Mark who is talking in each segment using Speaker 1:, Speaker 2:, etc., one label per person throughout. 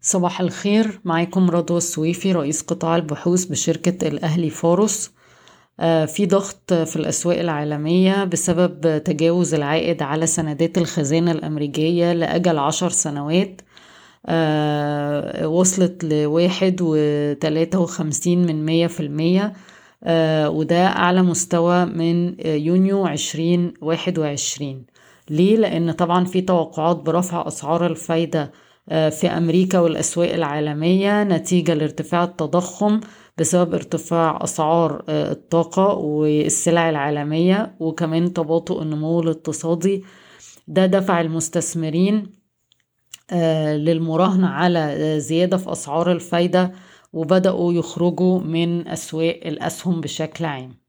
Speaker 1: صباح الخير. معاكم رضوى السويفي رئيس قطاع البحوث بشركة الأهلي فاروس. آه، في ضغط في الأسواق العالمية بسبب تجاوز العائد على سندات الخزانة الأمريكية لأجل عشر سنوات. آه، وصلت لواحد وتلاتة وخمسين من مية في المية. آه، وده أعلى مستوى من يونيو عشرين واحد وعشرين. ليه؟ لأن طبعا في توقعات برفع أسعار الفايدة في أمريكا والأسواق العالمية نتيجة لارتفاع التضخم بسبب ارتفاع أسعار آه، الطاقة والسلع العالمية وكمان تباطؤ النمو الاقتصادي. ده دفع المستثمرين آه، للمراهنة على زيادة في أسعار الفايدة وبدأوا يخرجوا من أسواق الأسهم بشكل عام. آه،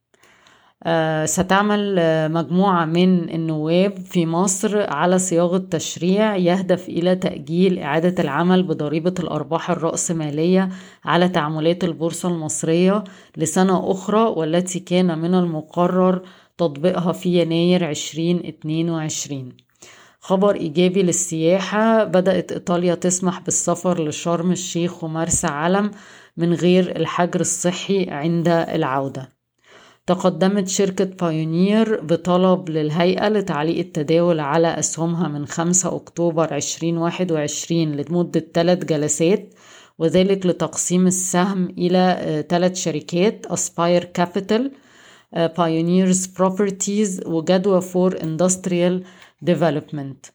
Speaker 1: ستعمل آه، مجموعة من النواب في مصر على صياغة تشريع يهدف إلى تأجيل إعادة العمل بضريبة الأرباح الرأسمالية على تعاملات البورصة المصرية لسنة أخرى والتي كان من المقرر تطبيقها في يناير 2022 خبر إيجابي للسياحة بدأت إيطاليا تسمح بالسفر لشرم الشيخ ومرسى علم من غير الحجر الصحي عند العودة. تقدمت شركة بايونير بطلب للهيئة لتعليق التداول على أسهمها من 5 أكتوبر 2021 لمدة 3 جلسات وذلك لتقسيم السهم إلى ثلاث شركات Aspire Capital Pioneers Properties و Gadwa for Industrial Development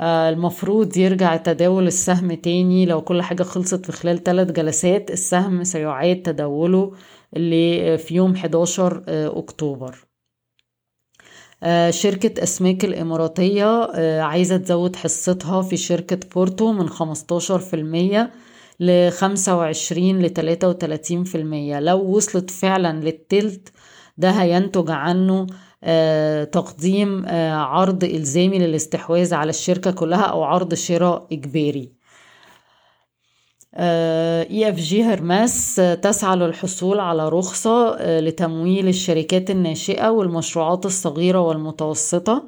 Speaker 1: المفروض يرجع تداول السهم تاني لو كل حاجة خلصت في خلال ثلاث جلسات السهم سيعاد تداوله اللي في يوم 11 آه، أكتوبر. آه، شركة أسماك الإماراتية آه، عايزة تزود حصتها في شركة بورتو من 15% ل 25 ل 33% لو وصلت فعلا للتلت ده هينتج عنه تقديم عرض إلزامي للاستحواذ على الشركة كلها أو عرض شراء إجباري. EFG Hermes تسعى للحصول على رخصة آه، لتمويل الشركات الناشئة والمشروعات الصغيرة والمتوسطة.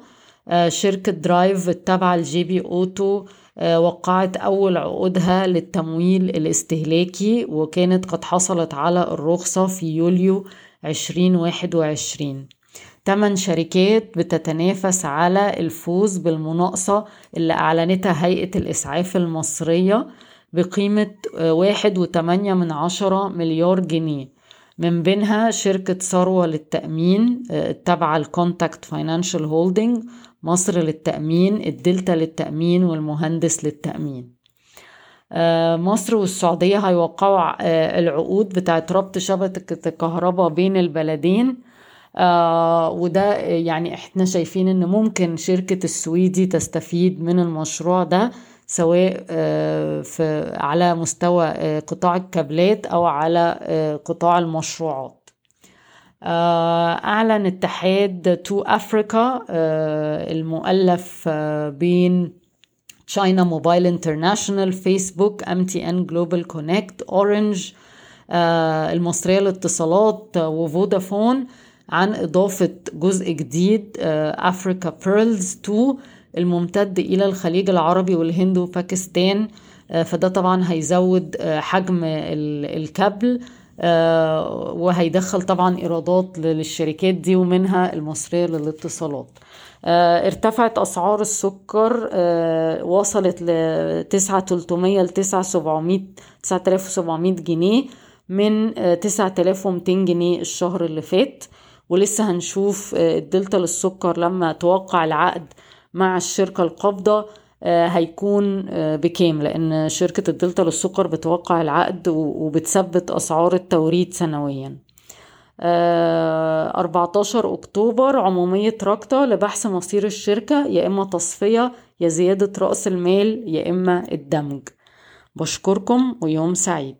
Speaker 1: آه، شركة درايف التابعة ل GB Auto آه، وقعت أول عقودها للتمويل الاستهلاكي وكانت قد حصلت على الرخصة في يوليو 2021 تمن شركات بتتنافس على الفوز بالمناقصة اللي أعلنتها هيئة الإسعاف المصرية. بقيمة آه، واحد وتمانية من عشرة مليار جنيه. من بينها شركة ثروة للتأمين آه، التابعة ل Contact Financial Holding مصر للتأمين الدلتا للتأمين والمهندس للتأمين. آه، مصر والسعودية هيوقعوا العقود بتاعت ربط شبكة الكهرباء بين البلدين. وده يعني إحنا شايفين ان ممكن شركة السويدي تستفيد من المشروع ده. سواء آه، في على مستوى آه، قطاع الكابلات أو على آه، قطاع المشروعات. أعلن اتحاد 2Africa المؤلف بين China Mobile International Facebook MTN GlobalConnect Orange المصرية للاتصالات وفودافون عن إضافة جزء جديد Africa Pearls 2 الممتد إلى الخليج العربي والهند وباكستان. آه، فده طبعا هيزود آه، حجم الكابل آه، وهيدخل طبعا إيرادات للشركات دي ومنها المصرية للاتصالات. ارتفعت أسعار السكر وصلت ل 9300 ل 9700 9700 جنيه من 9200 جنيه الشهر اللي فات. ولسه هنشوف الدلتا للسكر لما توقع العقد مع الشركة القابضة آه، هيكون آه، بكام؟ لأن شركة الدلتا للسكر بتوقع العقد وبتثبت أسعار التوريد سنويا. 14 آه، أكتوبر عمومية راكتا لبحث مصير الشركة يا إما تصفية يا زيادة رأس المال يا إما الدمج. بشكركم ويوم سعيد.